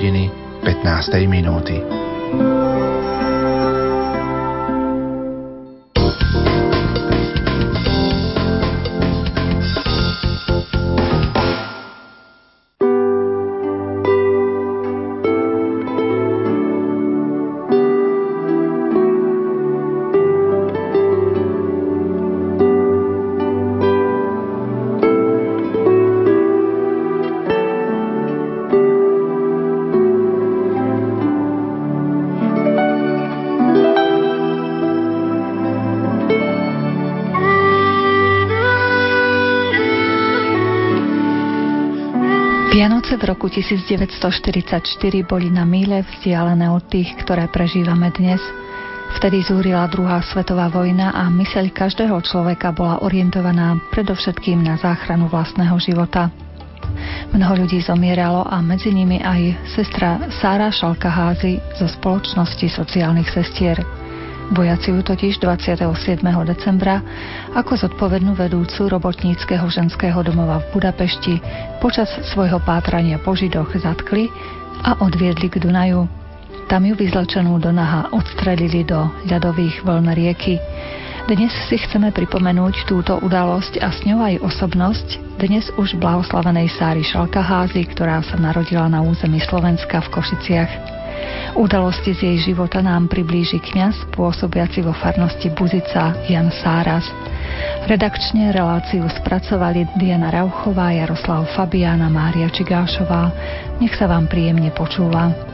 hodiny 15. minúty. Roku 1944 boli na míle vzdialené od tých, ktoré prežívame dnes. Vtedy zúrila druhá svetová vojna a myseľ každého človeka bola orientovaná predovšetkým na záchranu vlastného života. Mnoho ľudí zomieralo a medzi nimi aj sestra Sára Šalkaházy zo spoločnosti sociálnych sestier. Vojaci ju totiž 27. decembra ako zodpovednú vedúcu robotníckého ženského domova v Budapešti počas svojho pátrania po Židoch zatkli a odviedli k Dunaju. Tam ju vyzlečenú do naha odstrelili do ľadových vln rieky. Dnes si chceme pripomenúť túto udalosť a s ňou aj osobnosť dnes už blahoslavenej Sáry Šalkaházy, ktorá sa narodila na území Slovenska v Košiciach. Udalosti z jej života nám priblíži kňaz pôsobiaci vo farnosti Buzica Jan Sáras. Redakčne reláciu spracovali Diana Rauchová, Jaroslav Fabiana, Mária Čigášová. Nech sa vám príjemne počúva.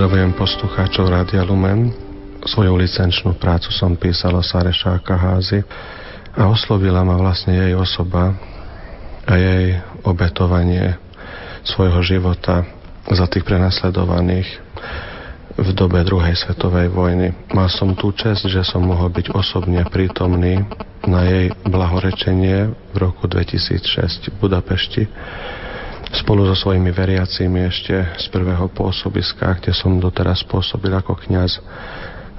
Pozdravujem poslucháčov Rádia Lumen. Svoju licenčnú prácu som písal o Sareša Kaházy a oslovila ma vlastne jej osoba a jej obetovanie svojho života za tých prenasledovaných v dobe druhej svetovej vojny. Mal som tú čest, že som mohol byť osobne prítomný na jej blahorečenie v roku 2006 v Budapešti spolu so svojimi veriacimi ešte z prvého pôsobiska, kde som doteraz pôsobil ako kňaz.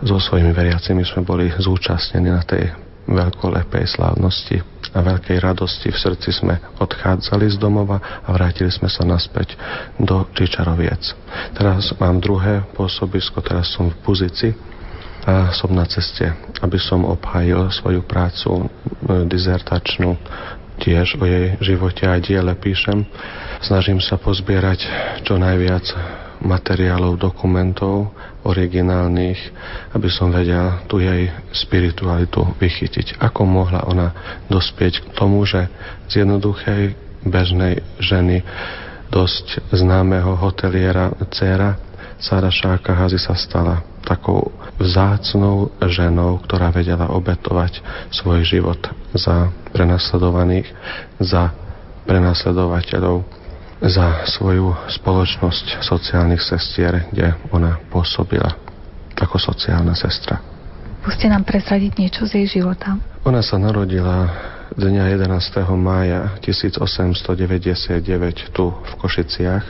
So svojimi veriacimi sme boli zúčastnení na tej veľkolepej slávnosti a veľkej radosti v srdci sme odchádzali z domova a vrátili sme sa naspäť do Čičaroviec. Teraz mám druhé pôsobisko, teraz som v Buzici a som na ceste, aby som obhájil svoju prácu e, dizertačnú tiež o jej živote a diele píšem. Snažím sa pozbierať čo najviac materiálov, dokumentov originálnych, aby som vedel tu jej spiritualitu vychytiť. Ako mohla ona dospieť k tomu, že z jednoduchej bežnej ženy dosť známeho hoteliera dcera Sara Šáka Hazi sa stala takou vzácnou ženou, ktorá vedela obetovať svoj život za prenasledovaných, za prenasledovateľov, za svoju spoločnosť sociálnych sestier, kde ona pôsobila ako sociálna sestra. Skúste nám presadiť niečo z jej života. Ona sa narodila dňa 11. mája 1899 tu v Košiciach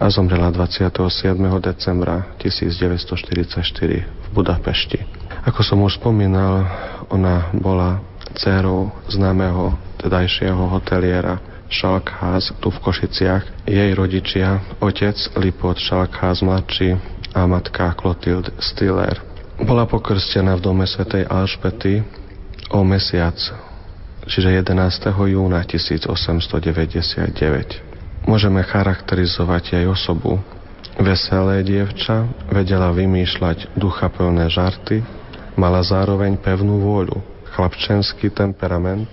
a zomrela 27. decembra 1944 v Budapešti. Ako som už spomínal, ona bola dcerou známeho tedajšieho hoteliera Šalkház tu v Košiciach. Jej rodičia, otec Lipot Šalkház mladší a matka Clotilde Stiller. Bola pokrstená v dome svätej Alžbety o mesiac čiže 11. júna 1899. Môžeme charakterizovať jej osobu. Veselé dievča, vedela vymýšľať duchaplné žarty, mala zároveň pevnú vôľu, chlapčenský temperament,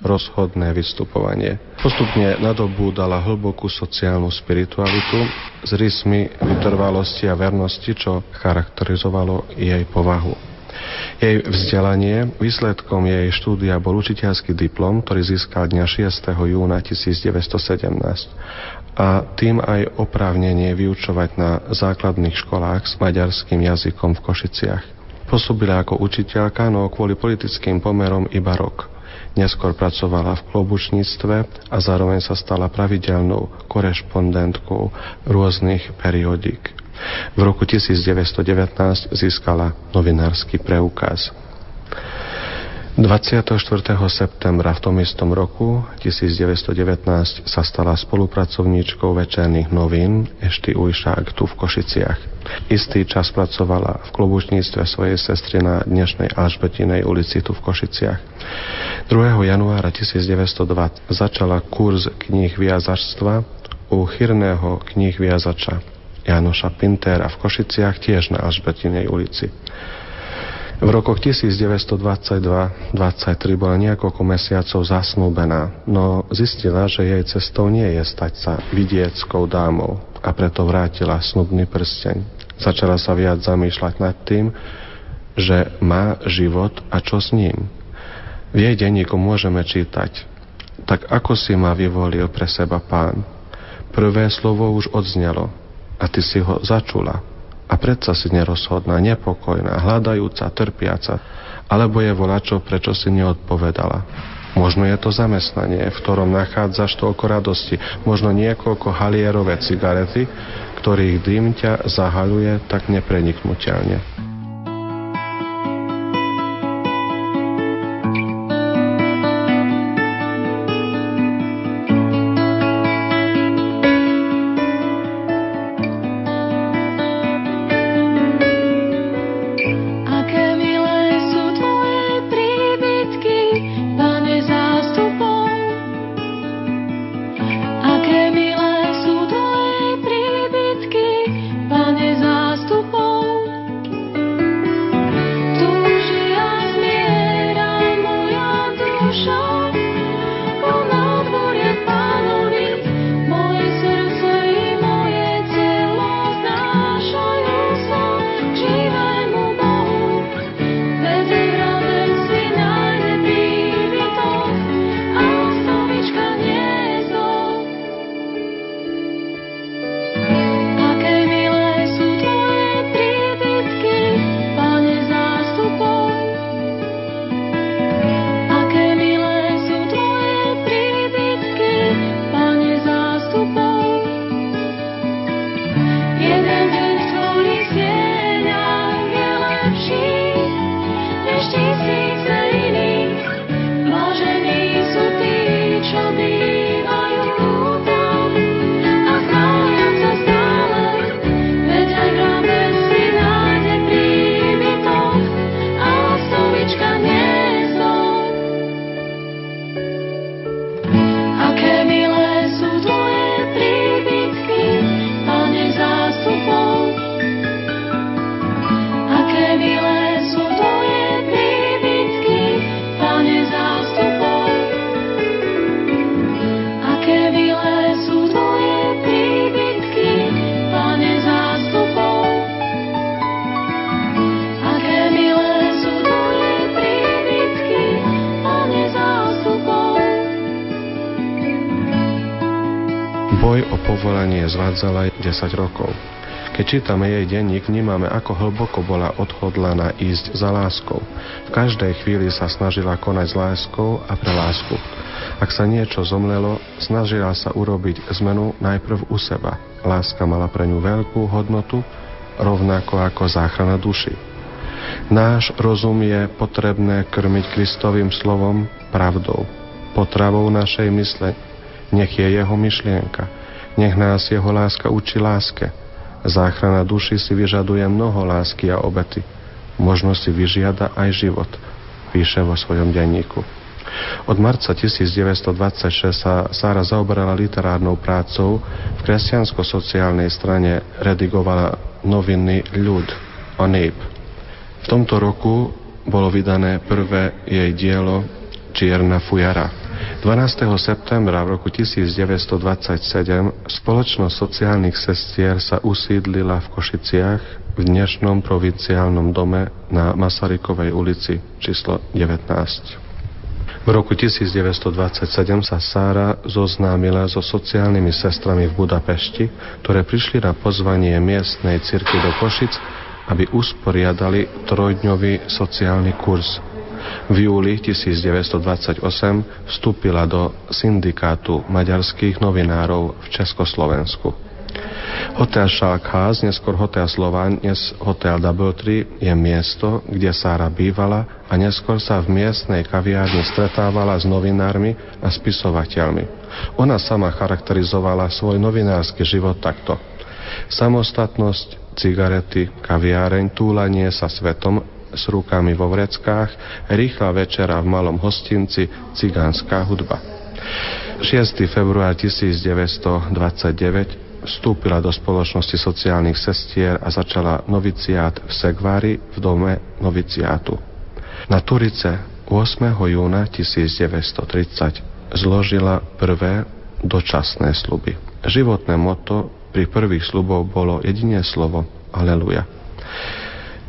rozhodné vystupovanie. Postupne nadobúdala hlbokú sociálnu spiritualitu s rysmi vytrvalosti a vernosti, čo charakterizovalo jej povahu. Jej vzdelanie, výsledkom jej štúdia bol učiteľský diplom, ktorý získal dňa 6. júna 1917 a tým aj oprávnenie vyučovať na základných školách s maďarským jazykom v Košiciach. Pôsobila ako učiteľka, no kvôli politickým pomerom iba rok. Neskôr pracovala v klobučníctve a zároveň sa stala pravidelnou korešpondentkou rôznych periodík. V roku 1919 získala novinársky preukaz. 24. septembra v tom istom roku 1919 sa stala spolupracovníčkou večerných novín Ešty Ujšák tu v Košiciach. Istý čas pracovala v klobučníctve svojej sestry na dnešnej Alžbetinej ulici tu v Košiciach. 2. januára 1902 začala kurz kníh viazačstva u chyrného kníh viazača Janoša Pintera v Košiciach tiež na Alžbetinej ulici. V rokoch 1922-23 bola niekoľko mesiacov zasnúbená, no zistila, že jej cestou nie je stať sa vidieckou dámou a preto vrátila snubný prsteň. Začala sa viac zamýšľať nad tým, že má život a čo s ním. V jej denníku môžeme čítať, tak ako si ma vyvolil pre seba pán. Prvé slovo už odznelo a ty si ho začula a predsa si nerozhodná, nepokojná, hľadajúca, trpiaca, alebo je volačo, prečo si neodpovedala. Možno je to zamestnanie, v ktorom nachádzaš toľko radosti, možno niekoľko halierové cigarety, ktorých dým ťa zahaluje tak nepreniknutelne. Prechádzala 10 rokov. Keď čítame jej denník, vnímame, ako hlboko bola odhodlaná ísť za láskou. V každej chvíli sa snažila konať s láskou a pre lásku. Ak sa niečo zomlelo, snažila sa urobiť zmenu najprv u seba. Láska mala pre ňu veľkú hodnotu, rovnako ako záchrana duši. Náš rozum je potrebné krmiť Kristovým slovom pravdou, potravou našej mysle, nech je jeho myšlienka – nech nás jeho láska učí láske. Záchrana duši si vyžaduje mnoho lásky a obety. Možno si vyžiada aj život, píše vo svojom denníku. Od marca 1926 sa Sára zaoberala literárnou prácou, v kresťansko-sociálnej strane redigovala noviny Ľud, Oníb. V tomto roku bolo vydané prvé jej dielo Čierna fujara. 12. septembra v roku 1927 spoločnosť sociálnych sestier sa usídlila v Košiciach v dnešnom provinciálnom dome na Masarykovej ulici číslo 19. V roku 1927 sa Sára zoznámila so sociálnymi sestrami v Budapešti, ktoré prišli na pozvanie miestnej cirky do Košic aby usporiadali trojdňový sociálny kurz. V júli 1928 vstúpila do syndikátu maďarských novinárov v Československu. Hotel Schalkhaus, neskôr Hotel Slovan, dnes Hotel Double Tree, je miesto, kde Sára bývala a neskôr sa v miestnej kaviárni stretávala s novinármi a spisovateľmi. Ona sama charakterizovala svoj novinársky život takto. Samostatnosť, cigarety, kaviáreň, túlanie sa svetom s rukami vo vreckách, rýchla večera v malom hostinci, cigánska hudba. 6. február 1929 vstúpila do spoločnosti sociálnych sestier a začala noviciát v Segvári v dome noviciátu. Na Turice 8. júna 1930 zložila prvé dočasné sluby. Životné moto pri prvých slubov bolo jediné slovo Aleluja.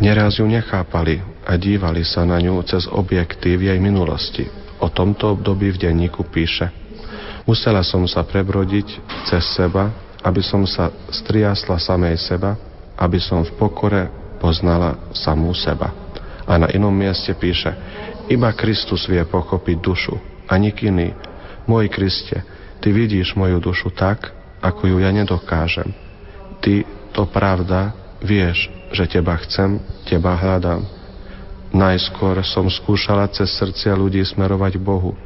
Neraz ju nechápali a dívali sa na ňu cez objektív jej minulosti. O tomto období v denníku píše Musela som sa prebrodiť cez seba aby som sa striasla samej seba, aby som v pokore poznala samú seba. A na inom mieste píše, iba Kristus vie pochopiť dušu a nik iný. Môj Kriste, Ty vidíš moju dušu tak, ako ju ja nedokážem. Ty, to pravda, vieš, že Teba chcem, Teba hľadám. Najskôr som skúšala cez srdcia ľudí smerovať Bohu.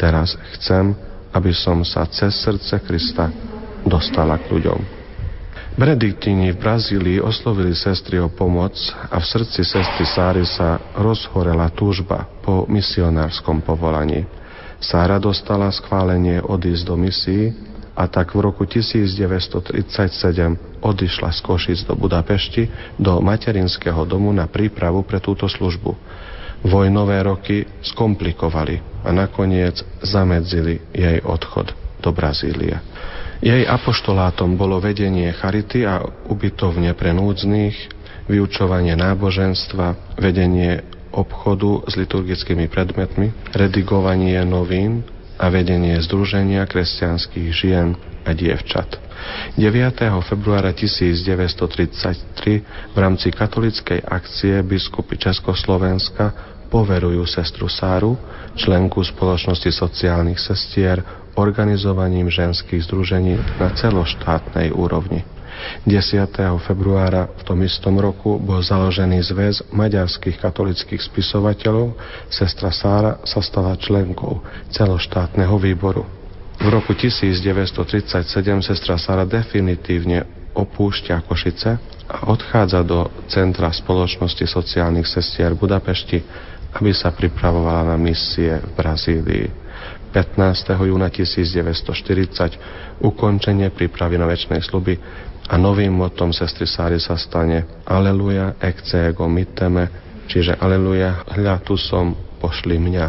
Teraz chcem, aby som sa cez srdce Krista dostala k ľuďom. Benediktíni v Brazílii oslovili sestry o pomoc a v srdci sestry Sáry sa rozhorela túžba po misionárskom povolaní. Sára dostala schválenie odísť do misií a tak v roku 1937 odišla z Košic do Budapešti do materinského domu na prípravu pre túto službu. Vojnové roky skomplikovali a nakoniec zamedzili jej odchod do Brazílie. Jej apoštolátom bolo vedenie charity a ubytovne pre núdznych, vyučovanie náboženstva, vedenie obchodu s liturgickými predmetmi, redigovanie novín a vedenie Združenia kresťanských žien a dievčat. 9. februára 1933 v rámci katolickej akcie biskupy Československa poverujú sestru Sáru, členku spoločnosti sociálnych sestier, organizovaním ženských združení na celoštátnej úrovni. 10. februára v tom istom roku bol založený zväz maďarských katolických spisovateľov. Sestra Sára sa stala členkou celoštátneho výboru. V roku 1937 sestra Sára definitívne opúšťa Košice a odchádza do Centra spoločnosti sociálnych sestier Budapešti, aby sa pripravovala na misie v Brazílii. 15. júna 1940 ukončenie prípravy na väčšnej sluby a novým motom sestry Sáry sa stane Aleluja, ecce ego miteme, čiže Aleluja, hľa tu som, pošli mňa.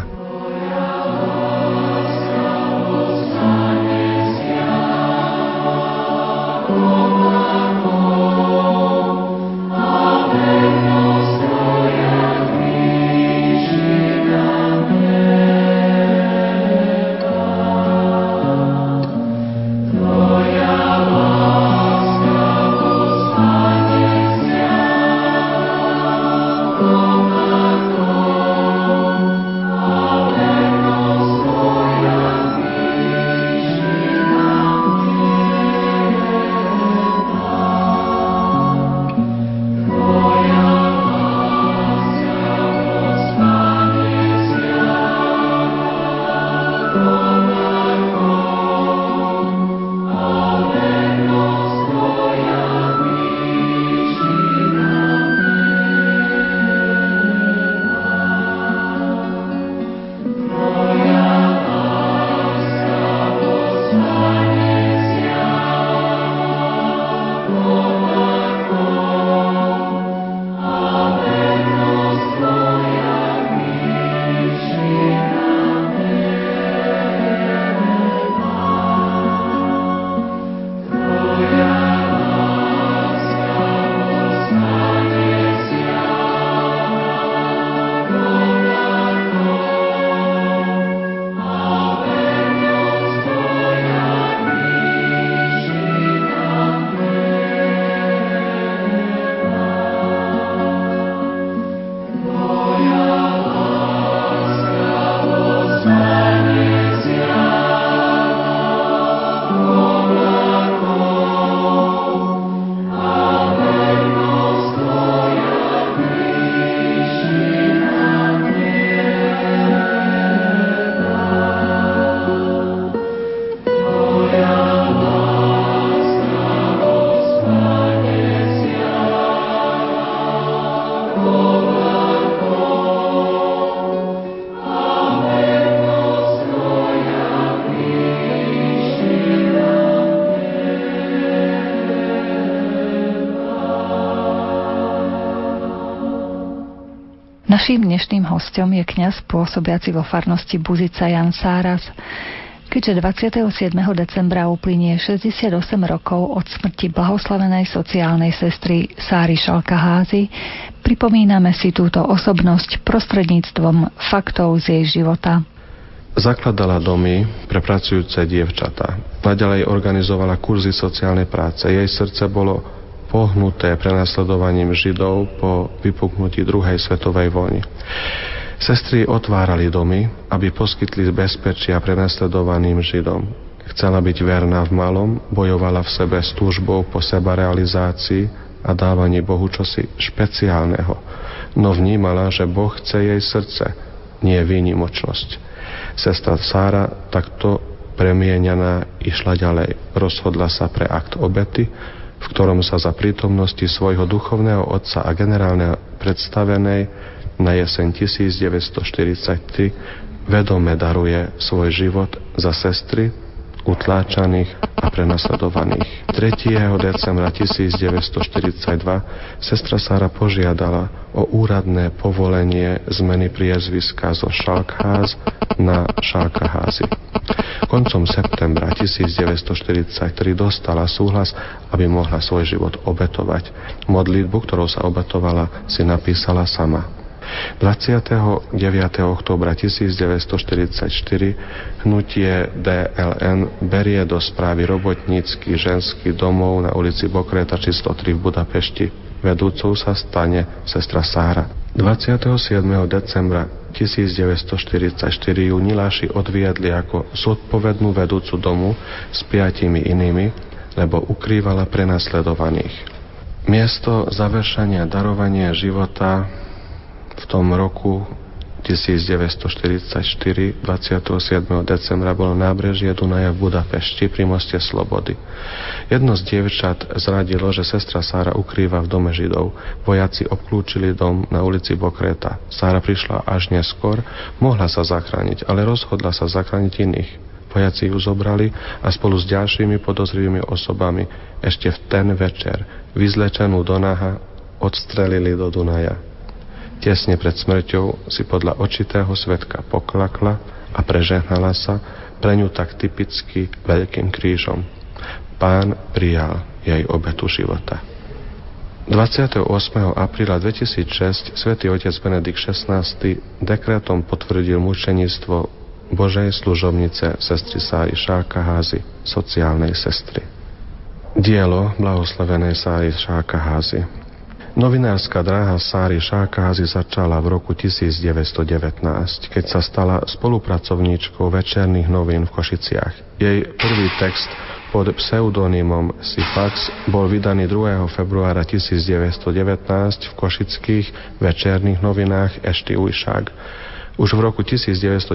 Naším dnešným hostom je kňaz pôsobiaci vo farnosti Buzica Jan Sáras. Keďže 27. decembra uplynie 68 rokov od smrti blahoslavenej sociálnej sestry Sáry Šalkaházy, pripomíname si túto osobnosť prostredníctvom faktov z jej života. Zakladala domy pre pracujúce dievčatá. Naďalej organizovala kurzy sociálnej práce. Jej srdce bolo pohnuté prenasledovaním Židov po vypuknutí druhej svetovej vojny. Sestry otvárali domy, aby poskytli bezpečia prenasledovaným Židom. Chcela byť verná v malom, bojovala v sebe s túžbou po seba realizácii a dávaní Bohu čosi špeciálneho, no vnímala, že Boh chce jej srdce, nie výnimočnosť. Sestra Sára takto premieňaná išla ďalej. Rozhodla sa pre akt obety, v ktorom sa za prítomnosti svojho duchovného otca a generálneho predstavenej na jeseň 1943 vedome daruje svoj život za sestry, utláčaných a prenasledovaných. 3. decembra 1942 sestra Sára požiadala o úradné povolenie zmeny priezviska zo Šalkház na Šalkaházy. Koncom septembra 1943 dostala súhlas, aby mohla svoj život obetovať. Modlitbu, ktorou sa obetovala, si napísala sama. 29. oktobra 1944 hnutie DLN berie do správy robotnícky ženský domov na ulici Bokreta číslo 3 v Budapešti. Vedúcou sa stane sestra Sára. 27. decembra 1944 ju Niláši odviedli ako zodpovednú vedúcu domu s piatimi inými, lebo ukrývala prenasledovaných. Miesto završenia darovania života v tom roku 1944 27. decembra bolo nábrežie Dunaja v Budapešti pri moste Slobody. Jedno z dievčat zradilo, že sestra Sára ukrýva v dome Židov. Vojaci obklúčili dom na ulici Bokreta. Sára prišla až neskôr, mohla sa zachrániť, ale rozhodla sa zachrániť iných. Vojaci ju zobrali a spolu s ďalšími podozrivými osobami ešte v ten večer vyzlečenú do naha odstrelili do Dunaja. Tesne pred smrťou si podľa očitého svetka poklakla a prežehnala sa pre ňu tak typicky veľkým krížom. Pán prijal jej obetu života. 28. apríla 2006 svätý otec Benedikt XVI dekretom potvrdil mučenictvo Božej služobnice sestry Sári Šákaházy, sociálnej sestry. Dielo blahoslavenej Sári Šákaházy Novinárska dráha Sári Šákázy začala v roku 1919, keď sa stala spolupracovníčkou večerných novín v Košiciach. Jej prvý text pod pseudonymom Sifax bol vydaný 2. februára 1919 v košických večerných novinách Ešty Ujšák. Už v roku 1919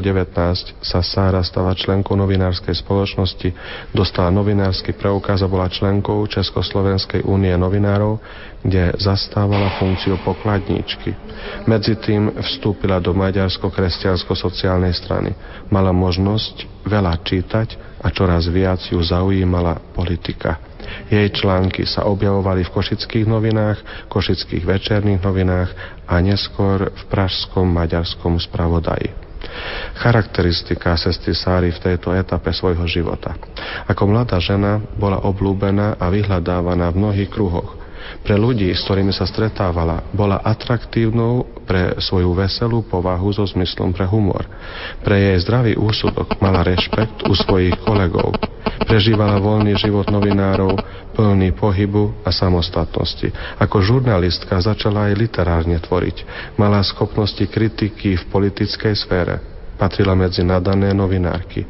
sa Sára stala členkou novinárskej spoločnosti, dostala novinársky preukaz a bola členkou Československej únie novinárov, kde zastávala funkciu pokladníčky. Medzi tým vstúpila do Maďarsko-kresťansko-sociálnej strany. Mala možnosť veľa čítať a čoraz viac ju zaujímala politika. Jej články sa objavovali v košických novinách, košických večerných novinách a neskôr v pražskom maďarskom spravodaji. Charakteristika sestry Sáry v tejto etape svojho života. Ako mladá žena bola oblúbená a vyhľadávaná v mnohých kruhoch. Pre ľudí, s ktorými sa stretávala, bola atraktívnou pre svoju veselú povahu so zmyslom pre humor. Pre jej zdravý úsudok mala rešpekt u svojich kolegov. Prežívala voľný život novinárov, plný pohybu a samostatnosti. Ako žurnalistka začala aj literárne tvoriť. Mala schopnosti kritiky v politickej sfére patrila medzi nadané novinárky.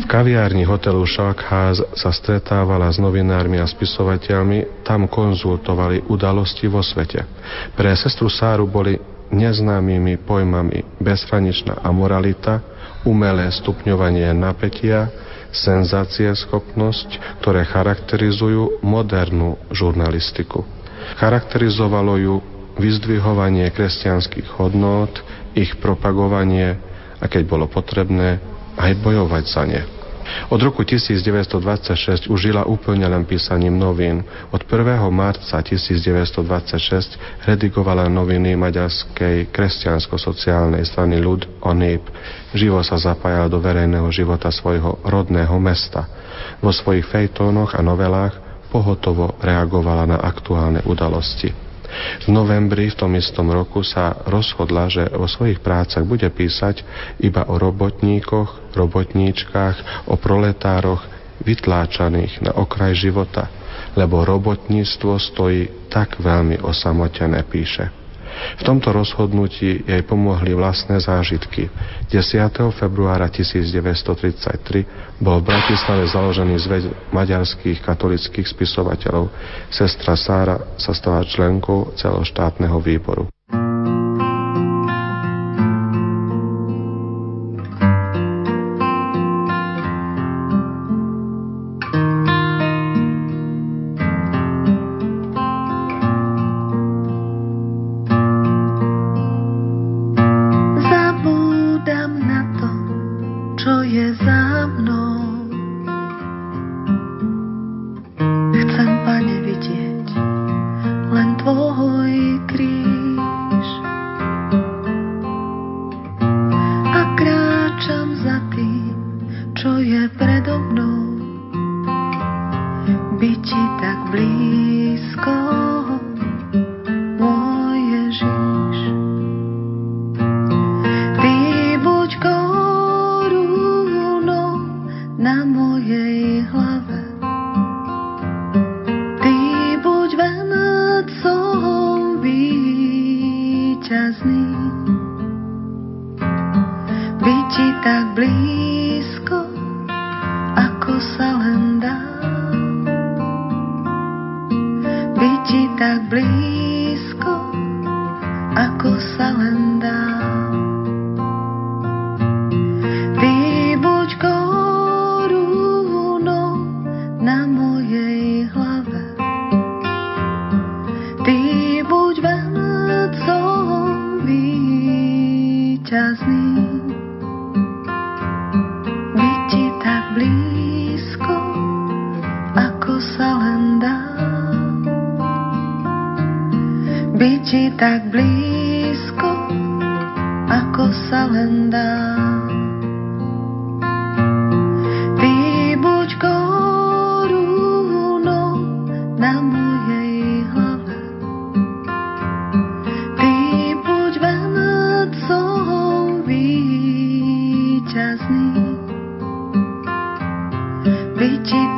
V kaviárni hotelu Sharkhouse sa stretávala s novinármi a spisovateľmi, tam konzultovali udalosti vo svete. Pre sestru Sáru boli neznámymi pojmami bezhraničná amoralita, umelé stupňovanie napätia, senzácie schopnosť, ktoré charakterizujú modernú žurnalistiku. Charakterizovalo ju vyzdvihovanie kresťanských hodnôt, ich propagovanie a keď bolo potrebné, aj bojovať za ne. Od roku 1926 už žila úplne len písaním novín. Od 1. marca 1926 redigovala noviny maďarskej kresťansko-sociálnej strany ľud ONIP. Živo sa zapájal do verejného života svojho rodného mesta. Vo svojich fejtónoch a novelách pohotovo reagovala na aktuálne udalosti. V novembri v tom istom roku sa rozhodla, že vo svojich prácach bude písať iba o robotníkoch, robotníčkach, o proletároch vytláčaných na okraj života, lebo robotníctvo stojí tak veľmi osamotené, píše. V tomto rozhodnutí jej pomohli vlastné zážitky. 10. februára 1933 bol v Bratislave založený zväz maďarských katolických spisovateľov. Sestra Sára sa stala členkou celoštátneho výboru.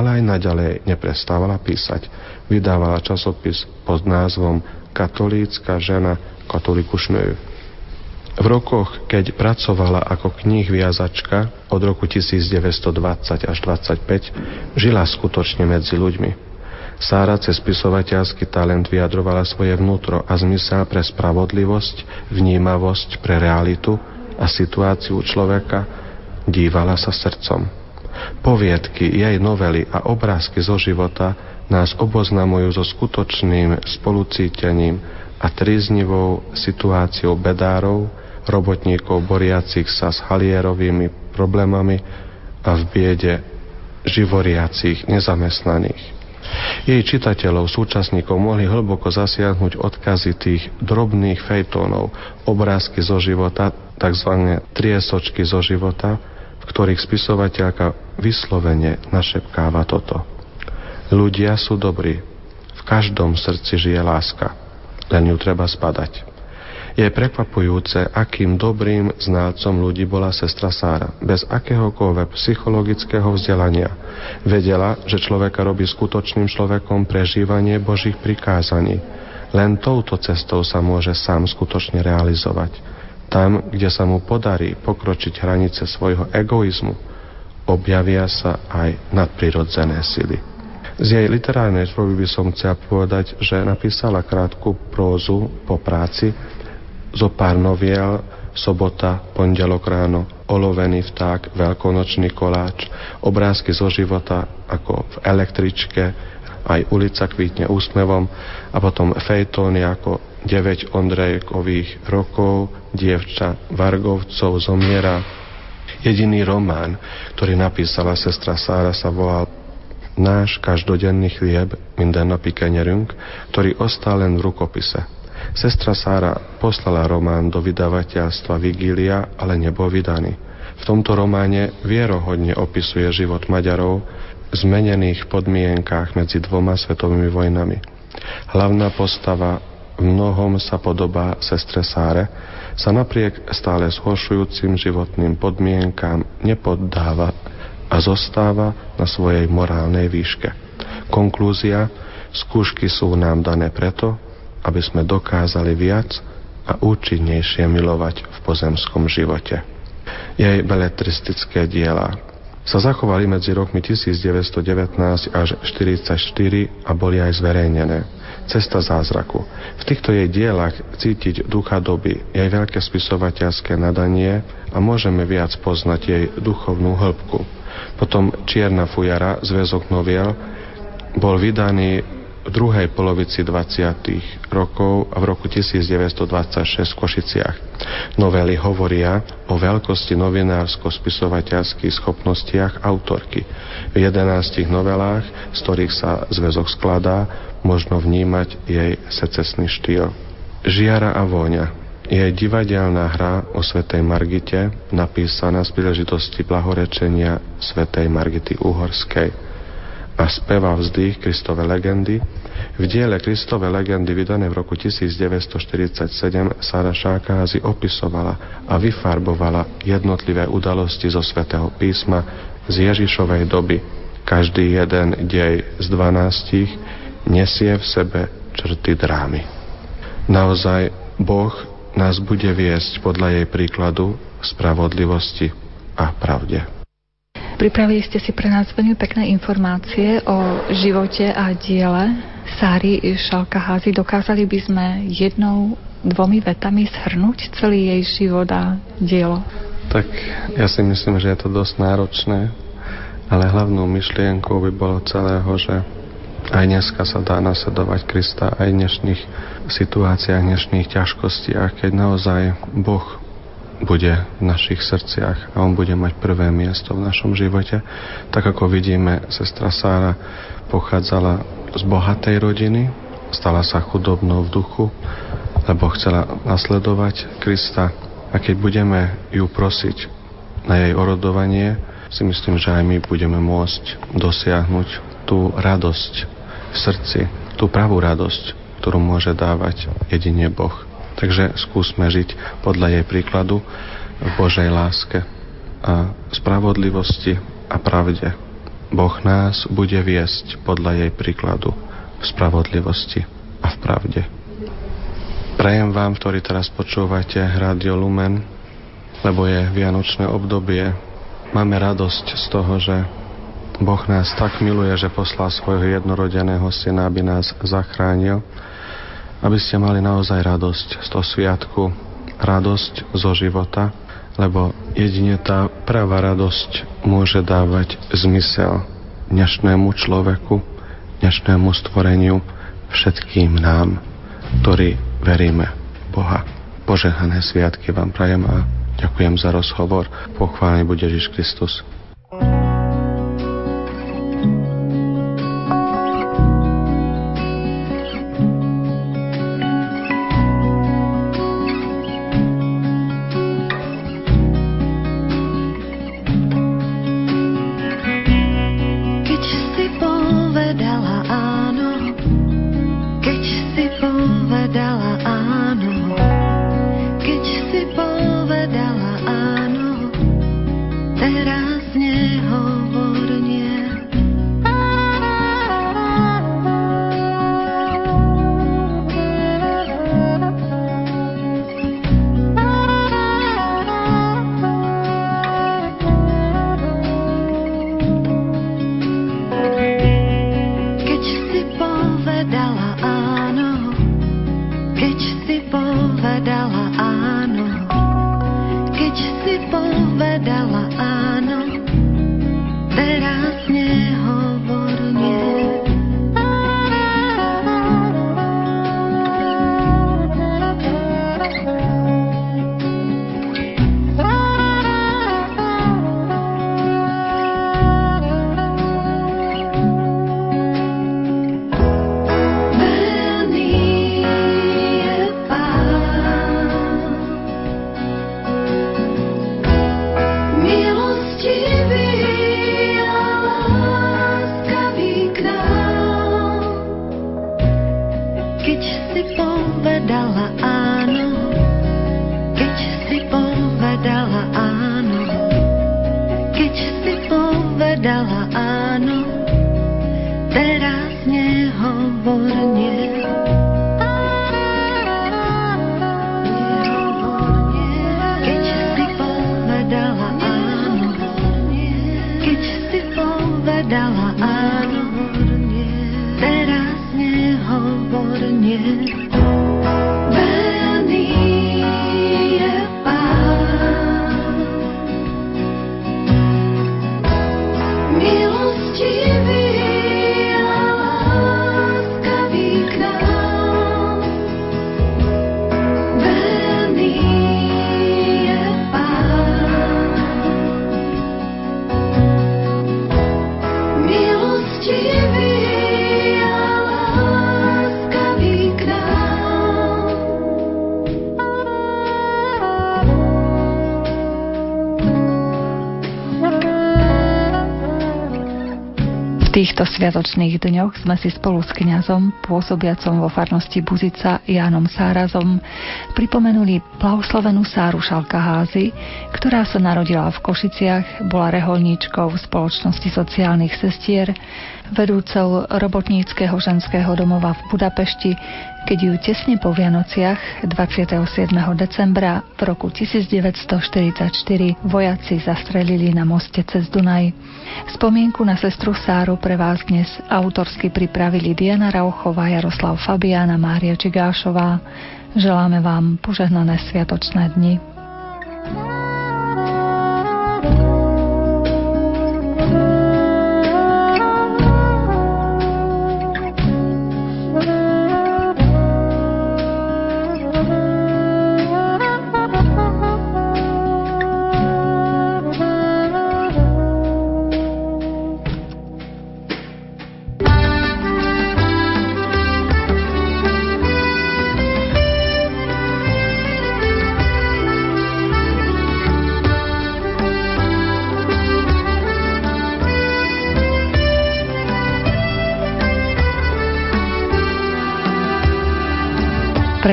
ale aj naďalej neprestávala písať. Vydávala časopis pod názvom Katolícka žena Katolikušnöv. V rokoch, keď pracovala ako kníh viazačka od roku 1920 až 25, žila skutočne medzi ľuďmi. Sára cez spisovateľský talent vyjadrovala svoje vnútro a zmysel pre spravodlivosť, vnímavosť pre realitu a situáciu človeka, dívala sa srdcom. Poviedky, jej novely a obrázky zo života nás oboznamujú so skutočným spolucítením a tríznivou situáciou bedárov, robotníkov boriacich sa s halierovými problémami a v biede živoriacich nezamestnaných. Jej čitateľov, súčasníkov mohli hlboko zasiahnuť odkazy tých drobných fejtónov, obrázky zo života, tzv. triesočky zo života, v ktorých spisovateľka vyslovene našepkáva toto. Ľudia sú dobrí, v každom srdci žije láska, len ju treba spadať. Je prekvapujúce, akým dobrým znalcom ľudí bola sestra Sára. Bez akéhokoľvek psychologického vzdelania. Vedela, že človeka robí skutočným človekom prežívanie Božích prikázaní. Len touto cestou sa môže sám skutočne realizovať. Tam, kde sa mu podarí pokročiť hranice svojho egoizmu, objavia sa aj nadprirodzené sily. Z jej literárnej tvorby by som chcel povedať, že napísala krátku prózu po práci, zo pár noviel, sobota, pondelok ráno, olovený vták, veľkonočný koláč, obrázky zo života ako v električke, aj ulica kvítne úsmevom a potom fejtóny ako 9 Ondrejkových rokov, dievča Vargovcov zomiera. Jediný román, ktorý napísala sestra Sára sa volal náš každodenný chlieb, minden napi kenyerünk, ktorý ostal len v rukopise. Sestra Sára poslala román do vydavateľstva Vigília, ale nebol vydaný. V tomto románe vierohodne opisuje život Maďarov v zmenených podmienkách medzi dvoma svetovými vojnami. Hlavná postava v mnohom sa podobá sestre Sáre, sa napriek stále zhoršujúcim životným podmienkám nepoddáva a zostáva na svojej morálnej výške. Konklúzia, skúšky sú nám dané preto, aby sme dokázali viac a účinnejšie milovať v pozemskom živote. Jej beletristické diela sa zachovali medzi rokmi 1919 až 1944 a boli aj zverejnené. Cesta zázraku. V týchto jej dielach cítiť ducha doby, jej veľké spisovateľské nadanie a môžeme viac poznať jej duchovnú hĺbku. Potom Čierna fujara, zväzok noviel, bol vydaný druhej polovici 20. rokov a v roku 1926 v Košiciach. Novely hovoria o veľkosti novinársko-spisovateľských schopnostiach autorky. V 11 novelách, z ktorých sa zväzok skladá, možno vnímať jej secesný štýl. Žiara a vôňa je divadelná hra o Svetej Margite, napísaná z príležitosti blahorečenia Svetej Margity Uhorskej a speva vzdých Kristove legendy. V diele Kristove legendy vydané v roku 1947 Sara Šákázy opisovala a vyfarbovala jednotlivé udalosti zo Svetého písma z Ježišovej doby. Každý jeden dej z dvanástich nesie v sebe črty drámy. Naozaj Boh nás bude viesť podľa jej príkladu spravodlivosti a pravde. Pripravili ste si pre nás veľmi pekné informácie o živote a diele Sári Šalkaházy. Dokázali by sme jednou, dvomi vetami shrnúť celý jej život a dielo? Tak ja si myslím, že je to dosť náročné, ale hlavnou myšlienkou by bolo celého, že aj dneska sa dá nasledovať Krista aj v dnešných situáciách, v dnešných ťažkostiach, keď naozaj Boh bude v našich srdciach a On bude mať prvé miesto v našom živote. Tak ako vidíme, sestra Sára pochádzala z bohatej rodiny, stala sa chudobnou v duchu, lebo chcela nasledovať Krista. A keď budeme ju prosiť na jej orodovanie, si myslím, že aj my budeme môcť dosiahnuť tú radosť v srdci, tú pravú radosť, ktorú môže dávať jedine Boh. Takže skúsme žiť podľa jej príkladu v Božej láske a spravodlivosti a pravde. Boh nás bude viesť podľa jej príkladu v spravodlivosti a v pravde. Prajem vám, ktorí teraz počúvate Radio Lumen, lebo je vianočné obdobie, máme radosť z toho, že Boh nás tak miluje, že poslal svojho jednorodeného syna, aby nás zachránil, aby ste mali naozaj radosť z toho sviatku, radosť zo života, lebo jedine tá pravá radosť môže dávať zmysel dnešnému človeku, dnešnému stvoreniu, všetkým nám, ktorí veríme Boha. Požehnané sviatky vám prajem a ďakujem za rozhovor. Pochválený bude Ježiš Kristus. Týchto sviatočných dňoch sme si spolu s kňazom, pôsobiacom vo farnosti Buzica Jánom Sárazom, pripomenuli blahoslovenú Sáru Šalkaházy, ktorá sa narodila v Košiciach, bola reholníčkou v spoločnosti sociálnych sestier, vedúcou robotníckého ženského domova v Budapešti, keď ju tesne po Vianociach 27. decembra v roku 1944 vojaci zastrelili na moste cez Dunaj. Spomienku na sestru Sáru pre vás dnes autorsky pripravili Diana Rauchová, Jaroslav Fabiana, Mária Čigášová. Želáme vám požehnané sviatočné dni.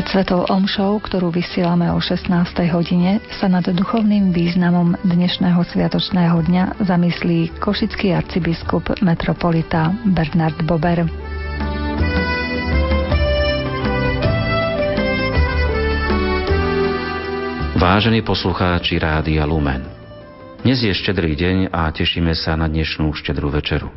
Pred Svetou Omšou, ktorú vysielame o 16. hodine, sa nad duchovným významom dnešného sviatočného dňa zamyslí košický arcibiskup metropolita Bernard Bober. Vážení poslucháči Rádia Lumen, dnes je štedrý deň a tešíme sa na dnešnú štedrú večeru.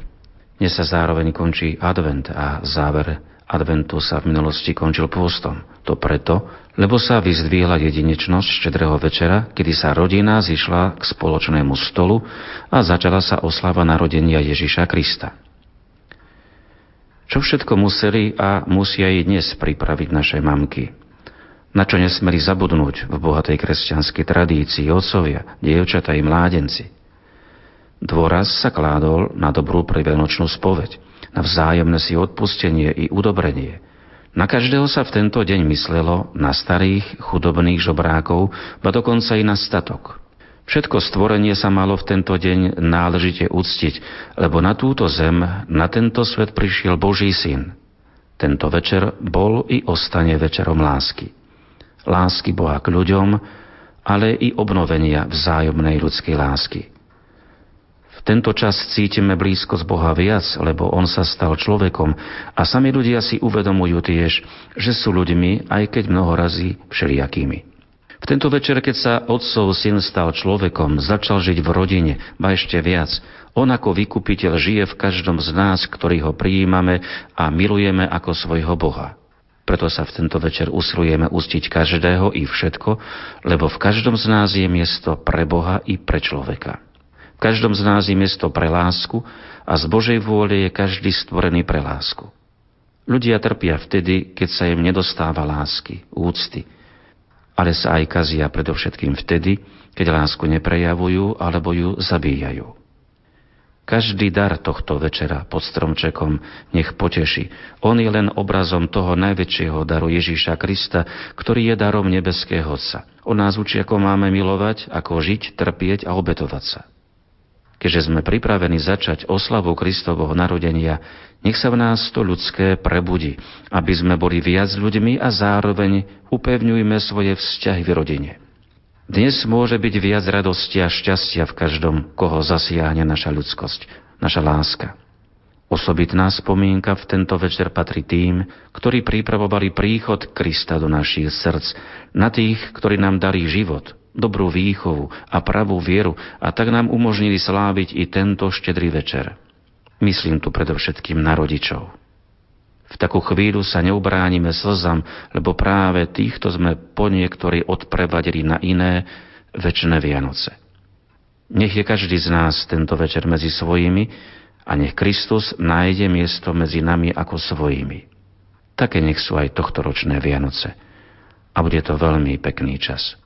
Dnes sa zároveň končí advent a záver adventu sa v minulosti končil pôstom. To preto, lebo sa vyzdvihla jedinečnosť štedrého večera, kedy sa rodina zišla k spoločnému stolu a začala sa oslava narodenia Ježiša Krista. Čo všetko museli a musia i dnes pripraviť naše mamky? Na čo nesmeli zabudnúť v bohatej kresťanskej tradícii otcovia, dievčata i mládenci? Dôraz sa kládol na dobrú previanočnú spoveď – na vzájomné si odpustenie i udobrenie. Na každého sa v tento deň myslelo, na starých, chudobných žobrákov, ba dokonca i na statok. Všetko stvorenie sa malo v tento deň náležite uctiť, lebo na túto zem, na tento svet prišiel Boží syn. Tento večer bol i ostane večerom lásky. Lásky Boha k ľuďom, ale i obnovenia vzájomnej ľudskej lásky. Tento čas cítime blízkosť Boha viac, lebo On sa stal človekom a sami ľudia si uvedomujú tiež, že sú ľuďmi, aj keď mnoho razy všelijakými. V tento večer, keď sa otcov syn stal človekom, začal žiť v rodine, ba ešte viac, on ako vykupiteľ žije v každom z nás, ktorý ho prijímame a milujeme ako svojho Boha. Preto sa v tento večer usilujeme ustiť každého i všetko, lebo v každom z nás je miesto pre Boha i pre človeka každom z nás je miesto pre lásku a z Božej vôle je každý stvorený pre lásku. Ľudia trpia vtedy, keď sa im nedostáva lásky, úcty, ale sa aj kazia predovšetkým vtedy, keď lásku neprejavujú alebo ju zabíjajú. Každý dar tohto večera pod stromčekom nech poteší. On je len obrazom toho najväčšieho daru Ježíša Krista, ktorý je darom nebeského Otca. On nás učí, ako máme milovať, ako žiť, trpieť a obetovať sa. Keďže sme pripravení začať oslavu Kristovho narodenia, nech sa v nás to ľudské prebudí, aby sme boli viac ľuďmi a zároveň upevňujme svoje vzťahy v rodine. Dnes môže byť viac radosti a šťastia v každom, koho zasiahne naša ľudskosť, naša láska. Osobitná spomienka v tento večer patrí tým, ktorí pripravovali príchod Krista do našich srdc, na tých, ktorí nám darí život, dobrú výchovu a pravú vieru a tak nám umožnili sláviť i tento štedrý večer. Myslím tu predovšetkým na rodičov. V takú chvíľu sa neubránime slzam, lebo práve týchto sme po niektorí odprevadili na iné večné Vianoce. Nech je každý z nás tento večer medzi svojimi a nech Kristus nájde miesto medzi nami ako svojimi. Také nech sú aj tohto ročné Vianoce. A bude to veľmi pekný čas.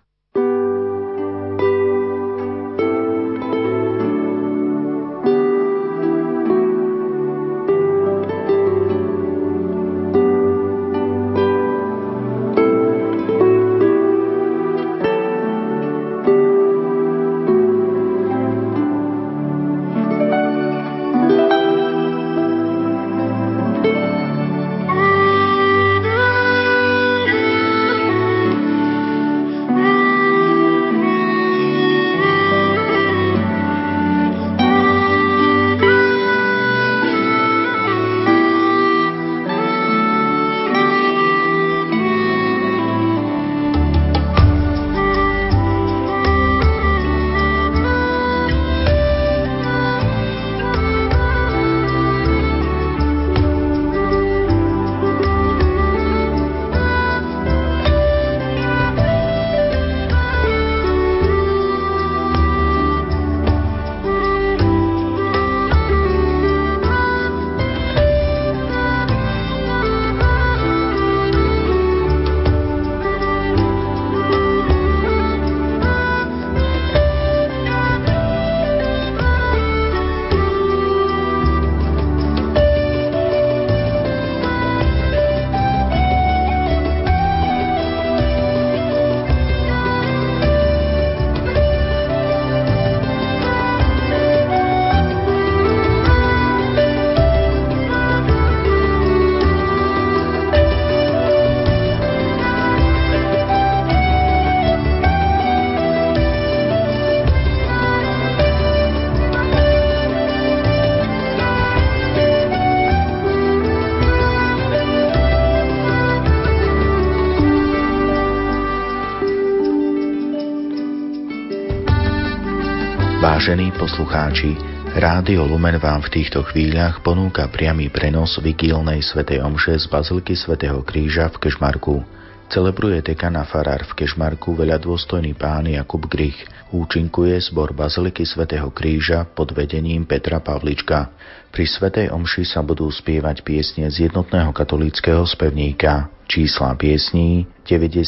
Poslucháči, Rádio Lumen vám v týchto chvíľach ponúka priamy prenos vigílnej svätej omše z Bazilky svätého Kríža v Kešmarku. Celebruje dekana farár v Kešmarku veľa dôstojný pán Jakub Grich. Účinkuje zbor Baziliky svätého Kríža pod vedením Petra Pavlička. Pri svätej omši sa budú spievať piesne z jednotného katolíckého spevníka. Čísla piesní 90,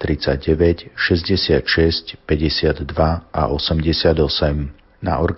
39, 66, 52 a 88. Na orga-